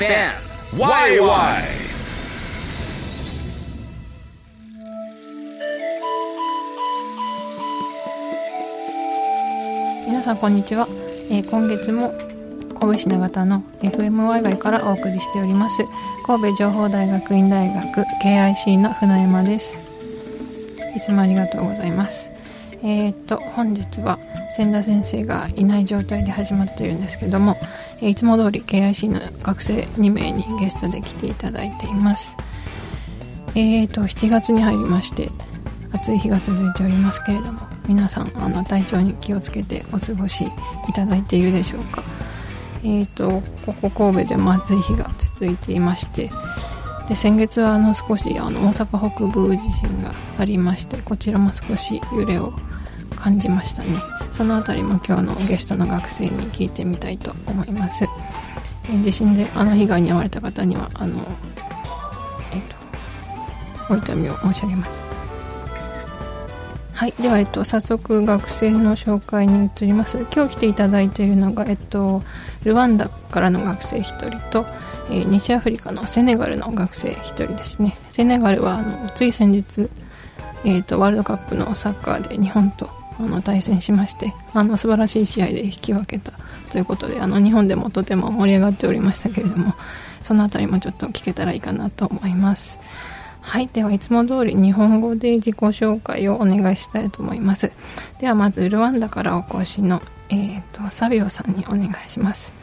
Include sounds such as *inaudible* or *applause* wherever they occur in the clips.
FM YY 皆さんこんにちは、えー今月も神戸市長田の FMYY からお送りしております。神戸情報大学院大学 KIC の船山です。いつもありがとうございます。えーと本日は千田先生がいない状態で始まっているんですけども、えいつも通り KIC の学生2名にゲストで来ていただいています。えーと7月に入りまして暑い日が続いておりますけれども皆さんあの体調に気をつけてお過ごしいただいているでしょうか。えーとここ神戸でも暑い日が続いていましてで先月はあの少しあの大阪北部地震がありましてこちらも少し揺れを感じましたね。そのあたりも今日のゲストの学生に聞いてみたいと思います、地震であの被害に遭われた方にはあのえっ、とお痛みを申し上げます。はい、では、えっと、早速学生の紹介に移ります。今日来ていただいているのが、えっと、ルワンダからの学生1人と、え西アフリカのセネガルの学生1人ですねセネガルはあのつい先日、えっと、ワールドカップのサッカーで日本とあの対戦しましてあの素晴らしい試合で引き分けたということであの日本でもとても盛り上がっておりましたけれどもそのあたりもちょっと聞けたらいいかなと思いますはい。では、いつも通り日本語で自己紹介をお願いしたいと思います。では、まず、ルワンダからお越しの、えっ、と、サビオさんにお願いします。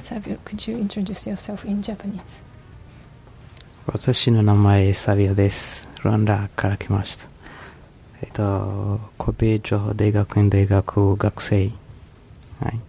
サビオ、could you introduce yourself in Japanese? 私の名前サビオです。ルワンダから来ました。えっと、神戸情報大学院大学学生。はい。はい。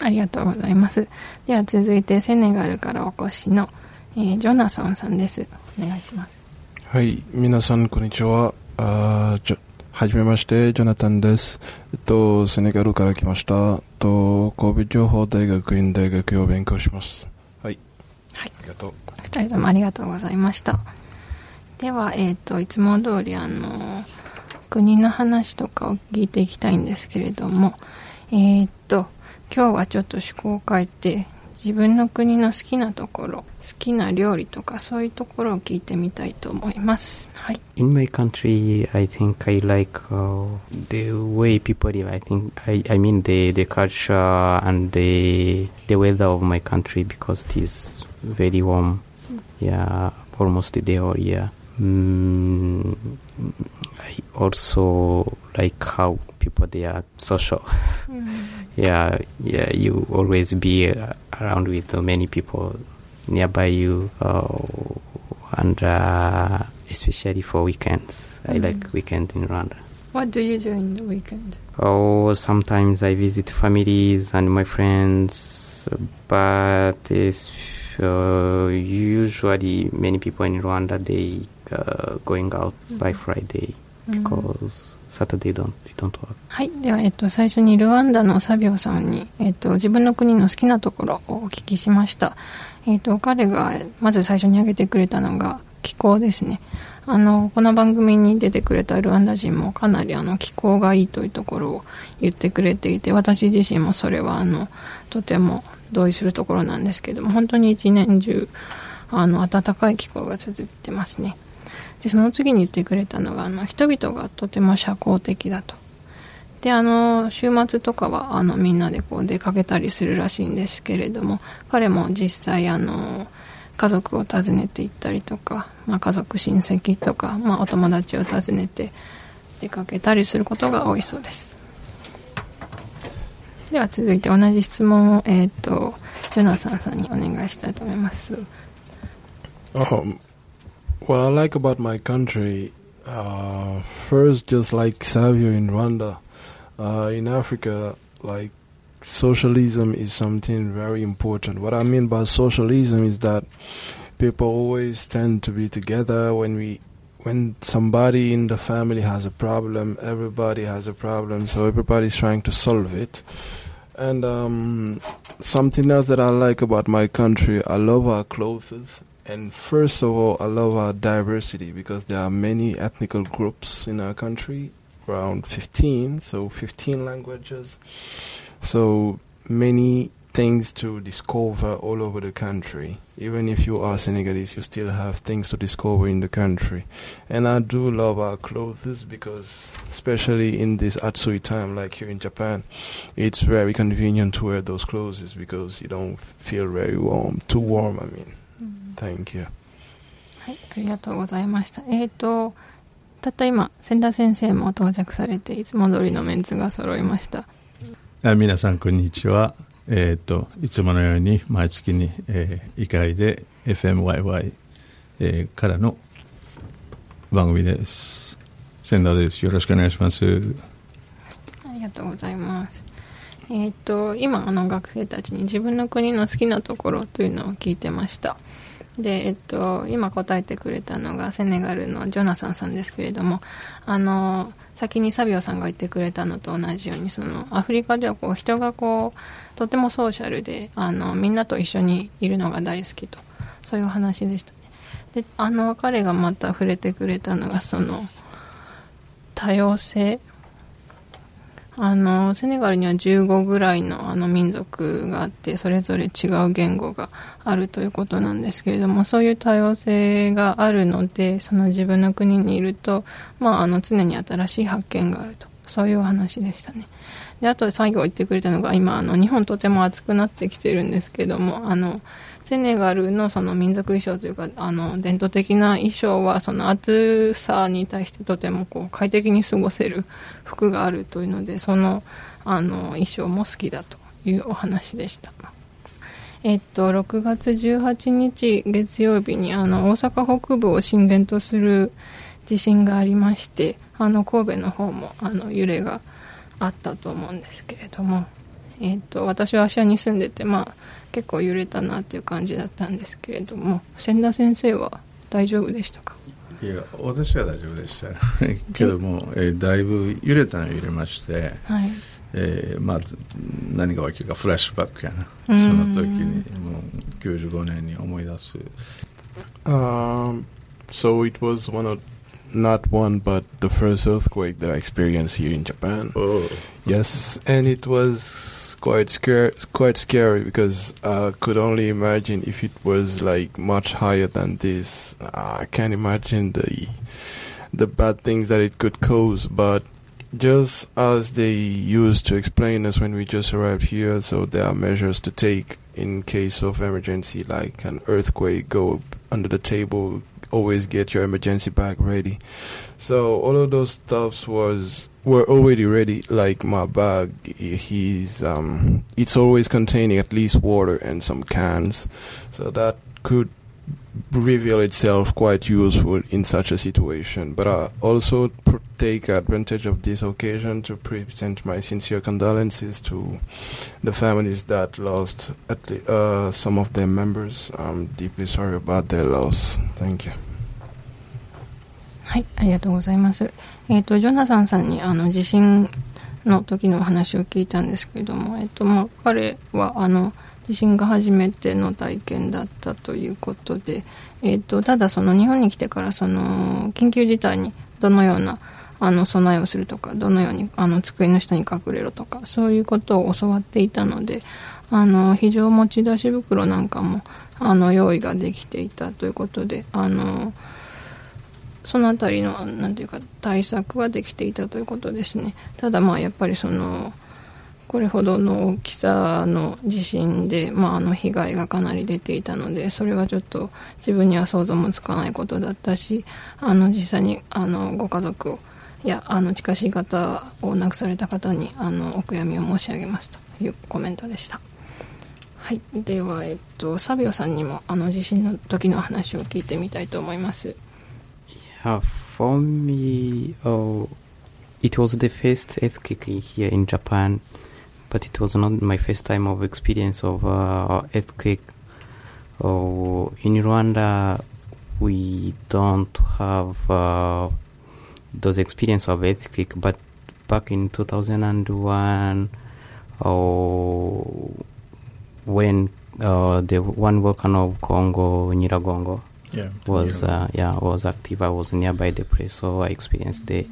ありがとうございます。では、続いて、セネガルからお越しの、えージョナサンさんです。お願いします。はい、皆さん、こんにちは。あーじょはじめまして、ジョナタンです。えっと、セネガルから来ました。えっと、神戸情報大学院大学を勉強します。はい。はい。ありがとう。二人ともありがとうございましたではえっ、といつも通りあの国の話とかを聞いていきたいんですけれどもえっ、と今日はちょっと趣向を変えて自分の国の好きなところ好きな料理とかそういうところを聞いてみたいと思いますはい In my country, I think I like uh, the way people live. I think I, I mean the, the culture and the the weather of my country because it is very warm. Yeah, almost the whole year. Mm, I also like how people they are social. yeah, yeah. You always be uh, around with many people nearby you, uh, and uh, especially for weekends. I like weekend in Rwanda. What do you do in the weekend? Oh, sometimes I visit families and my friends, but uh, usually many people in Rwanda they uh, going out by Friday because Saturday don't はい。では、えっと、最初にルワンダのサビオさんに、えっと、自分の国の好きなところをお聞きしました。えっと、彼が、まず最初に挙げてくれたのが、気候ですね。あの、この番組に出てくれたルワンダ人もかなりあの、気候がいいというところを言ってくれていて、私自身もそれはあの、とても同意するところなんですけども、本当に一年中、あの、暖かい気候が続いてますね。で、その次に言ってくれたのが、あの、人々がとても社交的だと。であの週末とかはあのみんなでこう出かけたりするらしいんですけれども彼も実際あの家族を訪ねて行ったりとか、まあ、家族親戚とか、まあ、お友達を訪ねて出かけたりすることが多いそうです。では続いて同じ質問を、えー、とジョナサンさんにお願いしたいと思います。Um, what I like about my country, uh, first, just like Savio in Rwanda, uh, in Africa, like socialism is something very important. What I mean by socialism is that people always tend to be together when we when somebody in the family has a problem, everybody has a problem, so everybody's trying to solve it. And um, something else that I like about my country, I love our clothes. And first of all, I love our diversity because there are many ethnical groups in our country, around 15, so 15 languages. So many things to discover all over the country. Even if you are Senegalese, you still have things to discover in the country. And I do love our clothes because, especially in this Atsui time, like here in Japan, it's very convenient to wear those clothes because you don't feel very warm, too warm, I mean. Thank you. はい、ありがとうございました。えっ、と、 たった今、千田先生も到着されて、いつも通りのメンツが揃いました。あ皆さんこんにちは。えっ、といつものように毎月に、えー、異会で FMYY、えー、からの番組です。千田です。よろしくお願いします。ありがとうございます。えっ、と、今、あの、学生たちに自分の国の好きなところというのを聞いてました。で、えっと、今答えてくれたのがセネガルのジョナサンさんですけれども、あの、先にサビオさんが言ってくれたのと同じように、その、アフリカではこう、人がこう、とてもソーシャルで、あの、みんなと一緒にいるのが大好きと、そういう話でしたね。で、あの、彼がまた触れてくれたのが、その、多様性あのセネガルには15ぐらいのあの民族があってそれぞれ違う言語があるということなんですけれどもそういう多様性があるのでその自分の国にいると、まあ、あの常に新しい発見があると。そういうお話でしたね。であと最後言ってくれたのが今あの日本とても暑くなってきてるんですけどもあのセネガルのその民族衣装というかあの伝統的な衣装はその暑さに対してとてもこう快適に過ごせる服があるというのでそのあの衣装も好きだというお話でした。えっと、6月18日月曜日にあの大阪北部を震源とする地震がありましてあの神戸の方もあの揺れがあったと思うんですけれども、えっと、私は芦屋に住んでて、まあ、結構揺れたなという感じだったんですけれども千田先生は大丈夫でしたか？いや私は大丈夫でした *laughs* けども、えーだいぶ揺れたのは揺れまして、はい。えーまず何が起きるかフラッシュバックやな。うん。その時にもう95年に思い出す。Um, so it was one of, not one, but the first earthquake that I experienced here in Japan. Oh. Yes, and it was quite scary, quite scary because I could only imagine if it was like much higher than this. I can't imagine the the bad things that it could cause, but just as they used to explain us when we just arrived here, so there are measures to take in case of emergency, like an earthquake, go under the table, always get your emergency bag ready. So all of those stuffs was were already ready. Like my bag, he's um, it's always containing at least water and some cans, so that could reveal itself quite useful in such a situation. But I also pr- take advantage of this occasion to present my sincere condolences to the families that lost at le- uh, some of their members. I'm deeply sorry about their loss. Thank you. はい、ありがとうございます。えっ、と、ジョナサンさんにあの地震の時のお話を聞いたんですけれども、えっ、と、まあ、彼はあの 地震が初めての体験だったということで、えっ、と、ただその日本に来てからその緊急事態にどのようなあの備えをするとか、どのようにあの机の下に隠れろとか、そういうことを教わっていたので、あの非常持ち出し袋なんかもあの用意ができていたということで、あのそのあたりのなんていうか対策はできていたということですね。ただまあやっぱりそのこれほどの大きさの地震で、まあ、あの被害がかなり出ていたのでそれはちょっと自分には想像もつかないことだったしあの実際にあのご家族をいやあの近しい方を亡くされた方にあのお悔やみを申し上げますというコメントでした。はい、では、えっと、サビオさんにもあの地震の時の話を聞いてみたいと思います。Yeah, for me, oh, it was the first earthquake here in Japan, but it was not my first time of experience of uh, earthquake. Oh, in Rwanda, we don't have uh, those experience of earthquake, but back in 2001, oh, when uh, the one volcano of Congo, Nyiragongo, Yeah. was uh, yeah was active. I was nearby the place, so I experienced the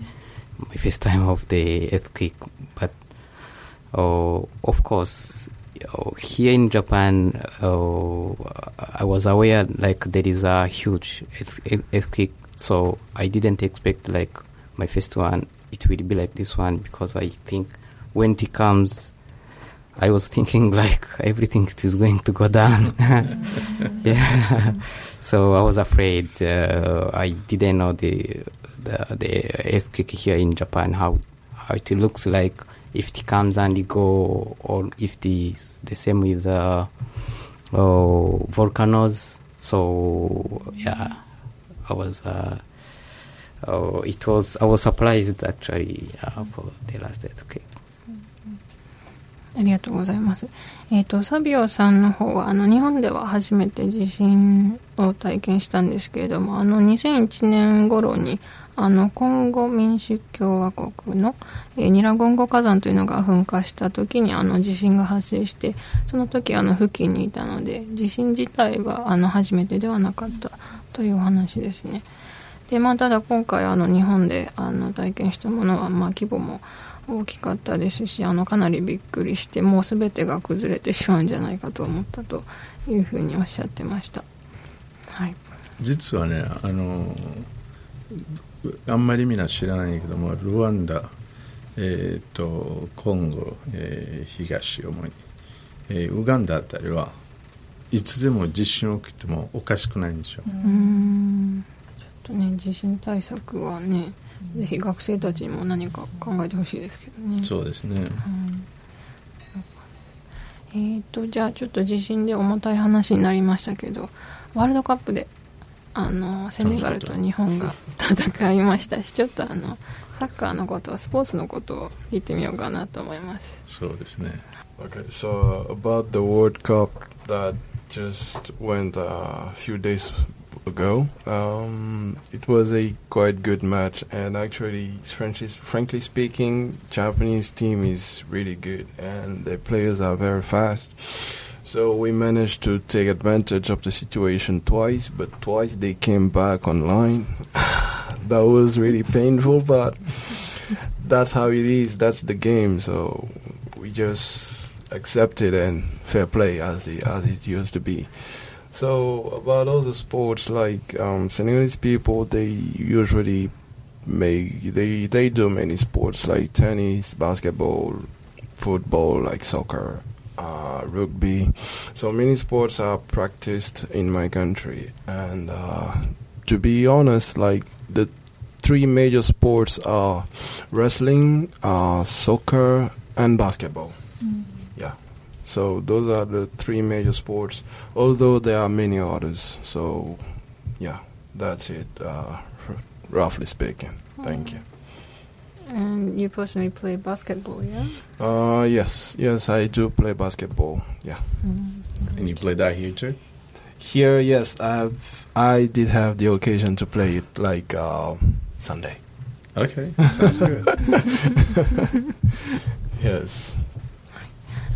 my first time of the earthquake. But oh, of course, oh, here in Japan, oh, I was aware like there is a huge earthquake, so I didn't expect like my first one it will be like this one because I think when it comes. I was *laughs* thinking like everything is going to go down. *laughs* yeah. So I was afraid. Uh, I didn't know the, the the earthquake here in Japan how how it looks like if it comes and go or if the the same with uh, oh, volcanoes. So yeah, I was. Uh, oh, it was. I was surprised actually uh, for the last earthquake. ありがとうございます。えっ、と、サビオさんの方は、あの、日本では初めて地震を体験したんですけれども、あの、2001年頃に、あの、コンゴ民主共和国の、えーニラゴンゴ火山というのが噴火した時に、あの、地震が発生して、その時、あの、付近にいたので、地震自体は、あの、初めてではなかったというお話ですね。で、まあ、ただ今回、あの、日本で、あの、体験したものは、まあ、規模も大きかったですし、あの、かなりびっくりして、もう全てが崩れてしまうんじゃないかと思ったというふうにおっしゃってました。はい。実はねあのあんまりみんな知らないけどもルワンダ、えー、とコンゴ、えー東主に、えーウガンダあたりはいつでも地震起きてもおかしくないんですよ、うーん。ちょっとね、地震対策はね、ぜひ学生たちにも何か考えてほしいですけどね。そうですね。えーと、じゃあちょっと地震で重たい話になりましたけど、ワールドカップで、あの、セネガルと日本が戦いましたし、ちょっとあの、サッカーのこと、スポーツのことを聞いてみようかなと思います。そうですね。Okay, so uh, about the World Cup that just went a few days ago, um, it was a quite good match, and actually, frankly, speaking, Japanese team is really good, and the players are very fast. So we managed to take advantage of the situation twice, but twice they came back online. *sighs* that was really painful, but that's how it is. That's the game. So we just accept it and fair play as the as it used to be. So about other sports like um, Senegalese people, they usually make they they do many sports like tennis, basketball, football, like soccer, uh, rugby. So many sports are practiced in my country, and uh, to be honest, like the three major sports are wrestling, uh, soccer, and basketball. Yeah. So those are the three major sports, although there are many others. So, yeah, that's it, uh, r- roughly speaking. Thank you. And you personally play basketball, yeah? Uh, yes, yes, I do play basketball. Yeah. And you play that here too? Here, yes, I've I did have the occasion to play it like uh, Sunday. Okay, sounds good. *laughs* *laughs* Yes.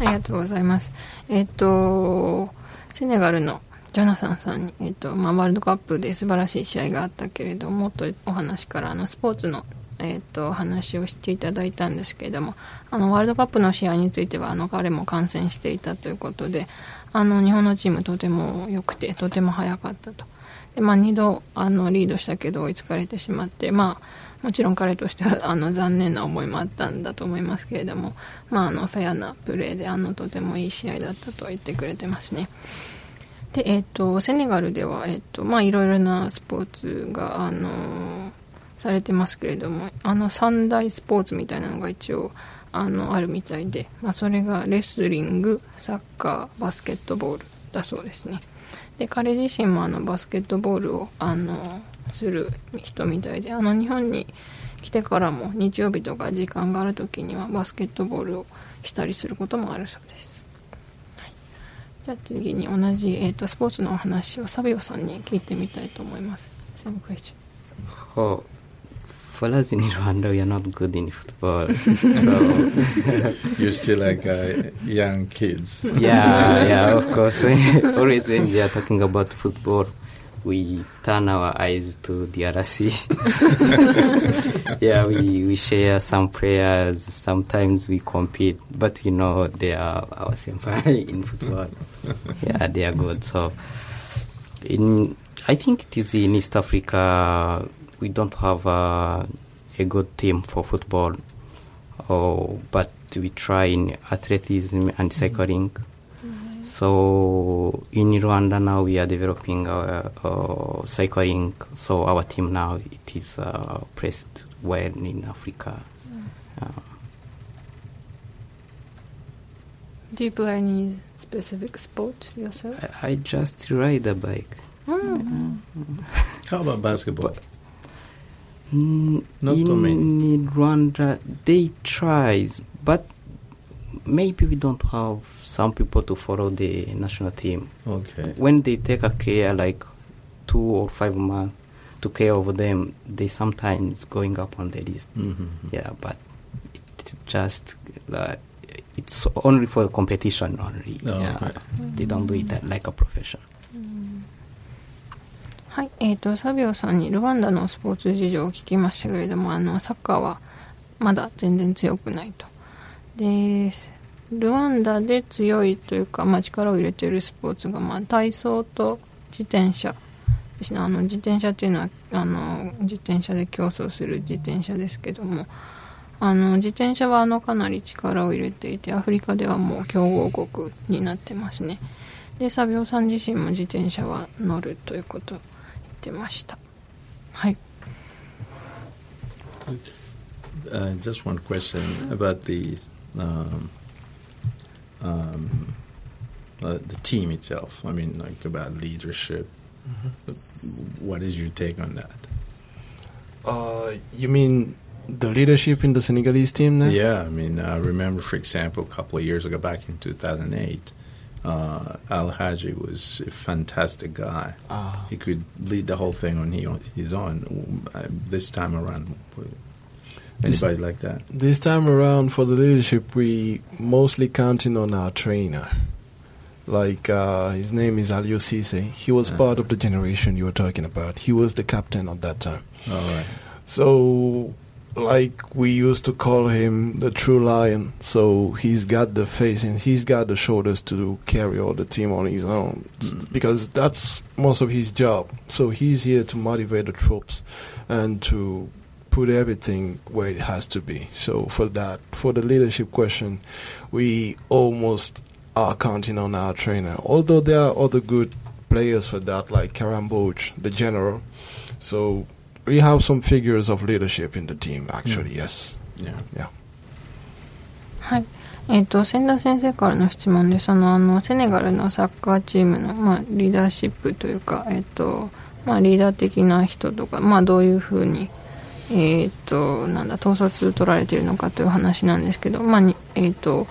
ありがとうございます。えっと、セネガルのジョナサンさんに、えっと、まあ、ワールドカップで素晴らしい試合があったけれども、というお話から、あの、スポーツの、えっと、話をしていただいたんですけれども、あの、ワールドカップの試合については、あの、彼も観戦していたということで、あの、日本のチームとても良くて、とても速かったと。で、まあ、2度、あの、リードしたけど追いつかれてしまって、まあ、もちろん彼としては、あの、残念な思いもあったんだと思いますけれども、まあ、あの、フェアなプレーで、あの、とてもいい試合だったとは言ってくれてますね。で、えっ、と、セネガルでは、えっ、と、まあ、いろいろなスポーツが、あのされてますけれども、あの、三大スポーツみたいなのが一応、あの、あるみたいで、まあ、それがレスリング、サッカー、バスケットボールだそうですね。で、彼自身もあの、バスケットボールを、あの、する人みたいで、あの、日本に来てからも日曜日とか時間がある時にはバスケットボールをしたりすることもあるそうです、はい、じゃあ次に同じ、えー、とスポーツのお話をサビオさんに聞いてみたいと思います Same question Oh, for us in Rwanda, we are not good in football. so You're still like uh, young kids. yeah, yeah, of course. When, always when they are talking about football, we turn our eyes to the RC. *laughs* yeah, we, we share some prayers. Sometimes we compete, but you know they are our senpai *laughs* in football. yeah, they are good. So, in I think it is in East Africa we don't have uh, a good team for football. Oh, but we try in athleticism and cycling. So in Rwanda now we are developing our uh, cycling. So our team now it is uh, placed well in Africa. Uh, Do you play any specific sport yourself? I, I just ride a bike. How about basketball? Mm, Not in too many. Rwanda, they tries, but maybe we don't have some people to follow the national team. Okay. When they take a care like two or five months to care over them, they sometimes going up on the list. Mhm. Yeah, but it's just uh, it's only for competition only. Oh, yeah, okay. they don't do it like a profession. はい、えー、とサビオさんにルワンダのスポーツ事情を聞きましたけれどもあのサッカーはまだ全然強くないとで ルワンダで強いというか、まあ、力を入れているスポーツが、まあ、体操と自転車。ですね。あの自転車っていうのはあの自転車で競争する自転車ですけどもあの自転車はあのかなり力を入れていてアフリカではもう強豪国になってますね。でサビオさん自身も自転車は乗るということを言ってました。はい。Uh, just one question about the um, um, uh, the team itself. I mean, like about leadership. What is your take on that? Uh, you mean the leadership in the Senegalese team now? Yeah, I mean, I remember, for example, a couple of years ago, back in 2008, uh, El Hadji was a fantastic guy. Ah. He could lead the whole thing on his own. Uh, This time around, This- anybody like that? This time around for the leadership, we mostly counting on our trainer. Like uh, his name is Aliou Cisse. He was Uh-huh. part of the generation you were talking about. He was the captain at that time. All right. So, like we used to call him the true lion. So he's got the face and he's got the shoulders to carry all the team on his own because that's most of his job. So he's here to motivate the troops and to put everything where it has to be. So for that, for the leadership question, we almost are counting on our trainer. Although there are other good players for that, like Kara Mbodji, the general. So we have some figures of leadership in the team, actually. Mm. Yes. Yeah. Yeah. はい。えーと、と千田先生からの質問でそのあのセネガルのサッカーチームの、まあ、リーダーシップというか、えーとまあ、リーダー的な人とか、まあ、どういうふうにえっ、と、なんだ、統率取られてるのかという話なんですけど、まあ、えっ、と、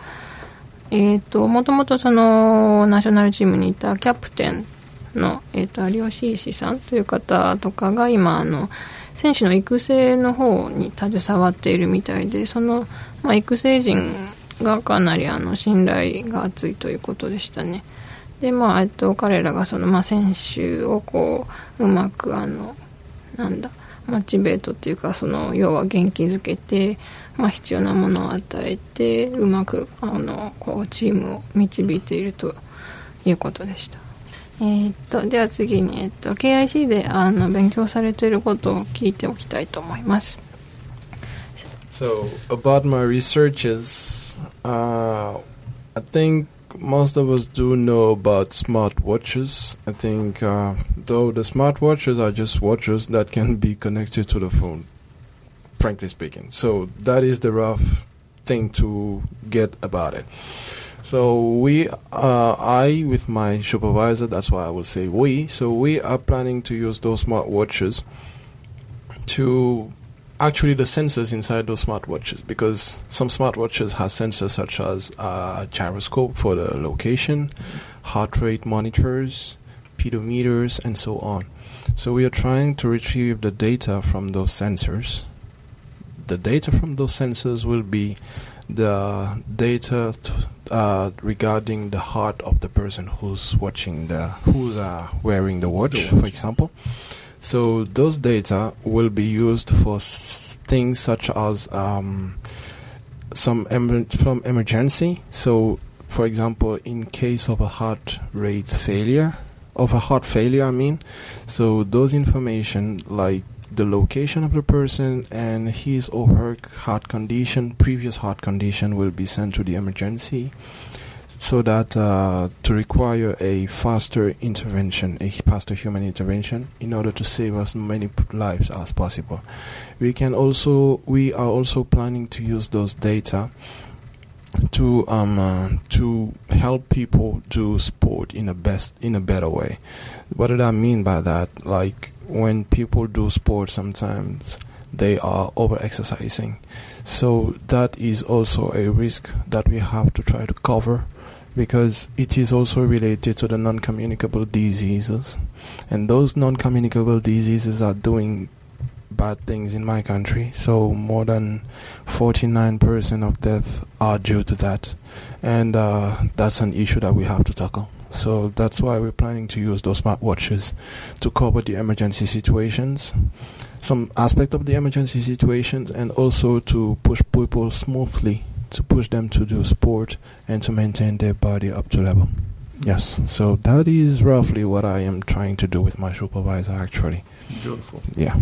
えっ、と、もともとその、ナショナルチームにいたキャプテンの、えっ、と、有吉石さんという方とかが今、あの、選手の育成の方に携わっているみたいで、その、まあ、育成陣がかなりあの信頼が厚いということでしたね。で、まあ、えっと、彼らがその、まあ、選手をこう、うまく、あの、なんだ、モチベートっていうか、その、要は元気づけて、まあ、必要なものを与えて、うまく、あの、こう、チームを導いているということでした。えーっと、では次に、えっと、KIC で、あの、勉強されていることを聞いておきたいと思います。So about my researches, uh, I think most of us do know about smartwatches. I think uh, though the smartwatches are just watches that can be connected to the phone, frankly speaking. So that is the rough thing to get about it. So we, uh, I with my supervisor, that's why I will say we. So we are planning to use those smartwatches to actually the sensors inside those smartwatches because some smartwatches have sensors such as uh, gyroscope for the location, heart rate monitors, pedometers, and so on. So we are trying to retrieve the data from those sensors. The data from those sensors will be the data t- uh, regarding the heart of the person who's watching the who's uh, wearing the watch, for example. So those data will be used for s- things such as um, some emer- from emergency. So, for example, in case of a heart rate failure, of a heart failure, I mean, so those information like the location of the person and his or her heart condition, previous heart condition, will be sent to the emergency so that uh, to require a faster intervention, a faster human intervention, in order to save as many lives as possible. We can also, we are also planning to use those data to um uh, to help people do sport in a best in a better way. What did I mean by that? Like when people do sport, sometimes they are over exercising. So that is also a risk that we have to try to cover because it is also related to the non communicable diseases. And those non communicable diseases are doing bad things in my country. So more than 49% of deaths are due to that. And uh, that's an issue that we have to tackle. So that's why we're planning to use those smartwatches to cover the emergency situations, some aspect of the emergency situations, and also to push people smoothly, to push them to do sport and to maintain their body up to level. Yes, so that is roughly what I am trying to do with my supervisor actually. Beautiful. Yeah.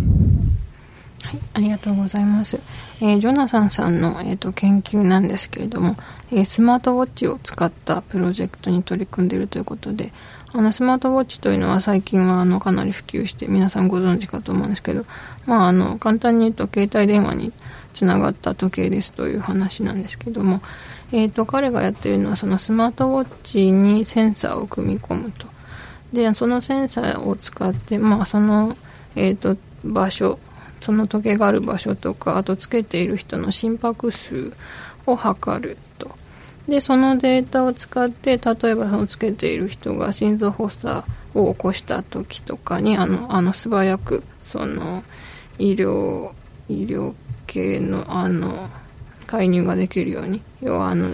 はい、ありがとうございます。えージョナサンさんの、えー、と研究なんですけれども、えースマートウォッチを使ったプロジェクトに取り組んでいるということで、 あのスマートウォッチというのは最近はあのかなり普及して皆さんご存知かと思うんですけど、まあ、あの簡単に言うと携帯電話につながった時計ですという話なんですけども、えー、と彼がやっているのはそのスマートウォッチにセンサーを組み込むと。でそのセンサーを使って、まあ、その、えー、と場所その時計がある場所とかあとつけている人の心拍数を測るでそのデータを使って例えばそのつけている人が心臓発作を起こした時とかにあのあの素早くその医療医療系のあの介入ができるように要はあの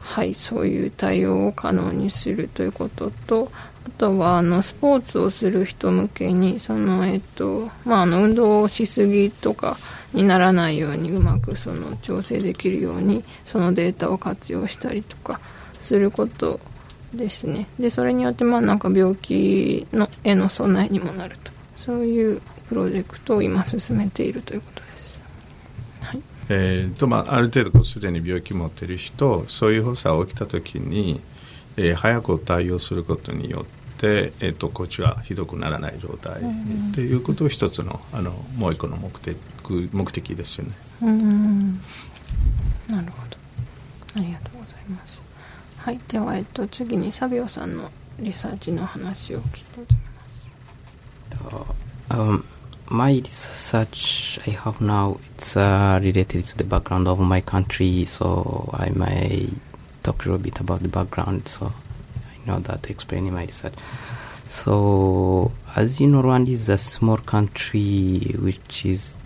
はい、そういう対応を可能にするということとあとはあのスポーツをする人向けにその、えっとまあ、あの運動をしすぎとかにならないようにうまくその調整できるようにそのデータを活用したりとかすることですね。でそれによってまあなんか病気のへの備えにもなると。そういうプロジェクトを今進めているということです。はい。えーとまあ、ある程度すでに病気持ってる人そういう発作が起きた時に、えー早く対応することによって、えー、とこっちはひどくならない状態っていうことを一つのあのもう一個の目的目的ですよね。うーんなるほどありがとうございますはいでは、えっと、次にサビオさんのリサーチの話を聞きたいと思います Um, my research I have now it's uh, related to the background of my country, so I may talk a little bit about the background. So I know that to explain in my research. So as you know, Rwanda is a small country which is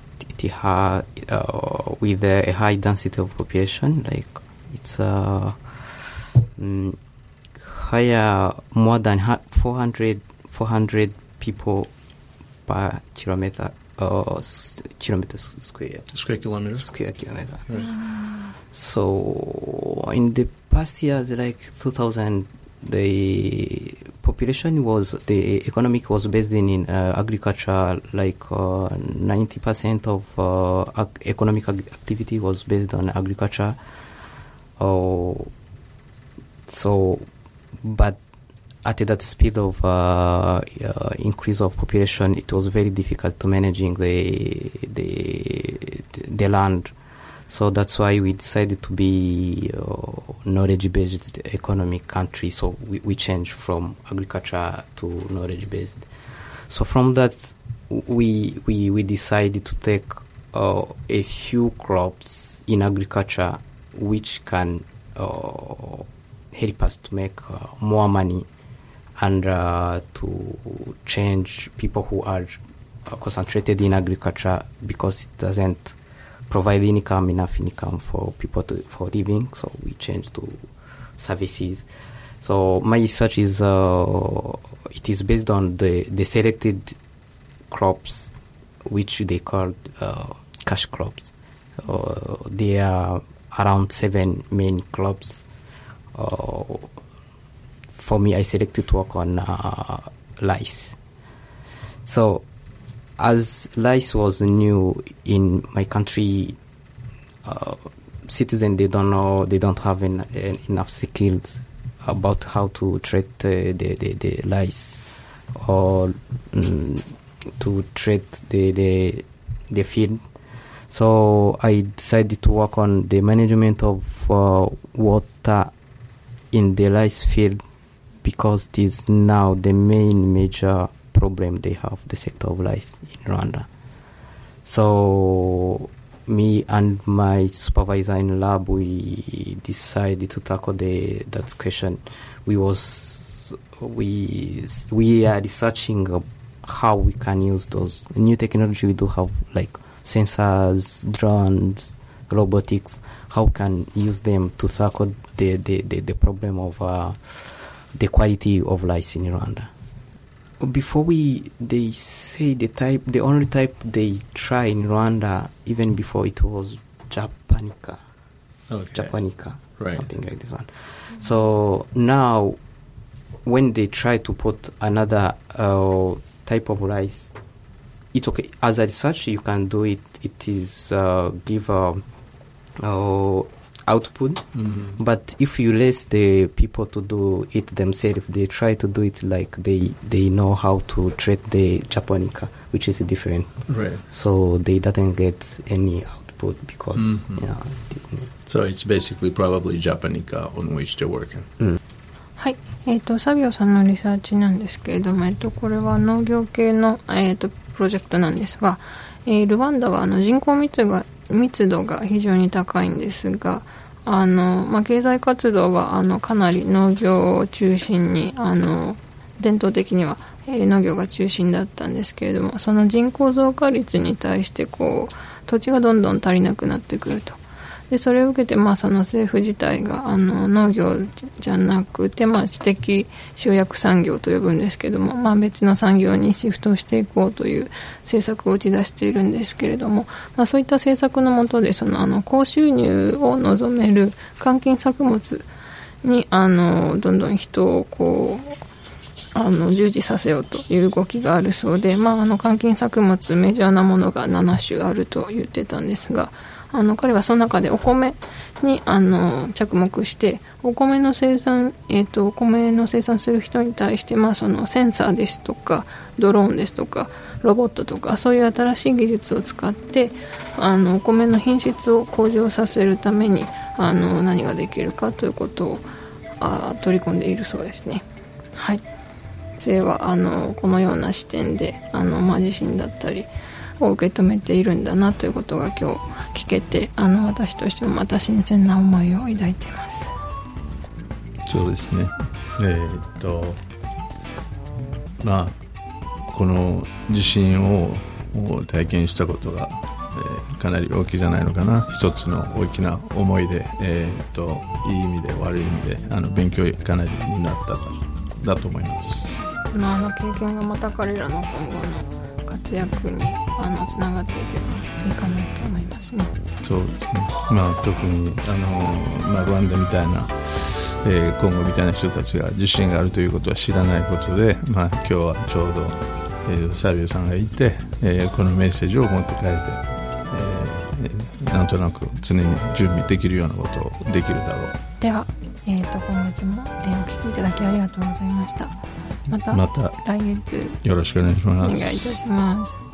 it ha, uh, with a high density of population. Like it's uh, mm, higher more than ha- 400, 400 people per kilometer or s- kilometers square Square kilometers? square kilometer. So in the past years, like 2000, the population was the economic was based in, in uh, agriculture. Like uh, 90% of uh, ag- economic ag- activity was based on agriculture. Oh, so, but at that speed of uh, uh, increase of population, it was very difficult to managing the the the land. So that's why we decided to be uh, knowledge-based economic country. So we, we changed from agriculture to knowledge-based. So from that, we we we decided to take uh, a few crops in agriculture which can uh, help us to make uh, more money and uh, to change people who are uh, concentrated in agriculture because it doesn't provide income enough income for people to, for living so we change to services. So my research is uh, it is based on the, the selected crops which they call uh, cash crops. Uh, there are around seven main crops. Uh, for me, I selected to work on uh, lice. So, as lice was new in my country, uh, citizens they don't know, they don't have en- en- enough skills about how to treat uh, the, the the lice or mm, to treat the the the field. So I decided to work on the management of uh, water in the lice field because it is now the main major problem they have, the sector of rice in Rwanda. So me and my supervisor in lab, we decided to tackle the that question. We was we we are researching how we can use those new technology. We do have like sensors, drones, robotics. How can use them to tackle the the, the, the problem of uh, the quality of lice in Rwanda. Before we, they say the type, the only type they try in Rwanda, even before it was Japonica, Okay. Japonica, Right. something like this one. So now, when they try to put another uh, type of rice, it's okay. As a research, you can do it. It is uh, give a, uh, output. Mhm. But if you let the people to do it themselves, they try to do it like they they know how to treat the Japonica, which is different. Right. So they doesn't get any output because Mhm. you know. it didn't- So it's basically probably Japanica on which they're working. はい、えっ、とサビオさんのリサーチなんですけれども、えっ、とこれは農業系のえっ、とプロジェクトなんですが、えールワンダはあの人口密度が 密度が非常に高いんですが、あのまあ経済活動はあのかなり農業を中心にあの伝統的には、え農業が中心だったんですけれども、その人口増加率に対してこう土地がどんどん足りなくなってくると。でそれを受けて、まあ、その政府自体があの農業じゃなくて、まあ、知的集約産業と呼ぶんですけども、まあ、別の産業にシフトしていこうという政策を打ち出しているんですけれども、まあ、そういった政策の下でそのあの高収入を望める換金作物にあのどんどん人をこうあの従事させようという動きがあるそうで、まあ、あの換金作物メジャーなものが7種あると言ってたんですがあの彼はその中でお米にあの着目してお米の生産、えー、とお米の生産する人に対して、まあ、そのセンサーですとかドローンですとかロボットとかそういう新しい技術を使ってあのお米の品質を向上させるためにあの何ができるかということをあ取り込んでいるそうですね。はい性はあのこのような視点であの、まあ、地震だったりを受け止めているんだなということが今日聞けてあの私としてもまた新鮮な思いを抱いていますそうですね。えーっと、まあ、この地震をを体験したことが、えーかなり大きいじゃないのかな。一つの大きな思いで、えーっと、いい意味で悪い意味で、あの勉強かなりになったとだと思います。まああの経験がまた彼らの今後の活躍にあのつながっていけばいいかなと思いますねそうですね。まあ、特に、あの、まあ、ルワンダみたいな、えー、コンゴみたいな人たちが地震があるということは知らないことで、まあ、今日はちょうど、えーサビオさんがいて、えーこのメッセージを持って帰って、えなんとなく常に準備できるようなことをできるだろう。では、えー、と今月も、えーお聞きいただきありがとうございましたまたまた来月よろしくお願いします。お願いいたします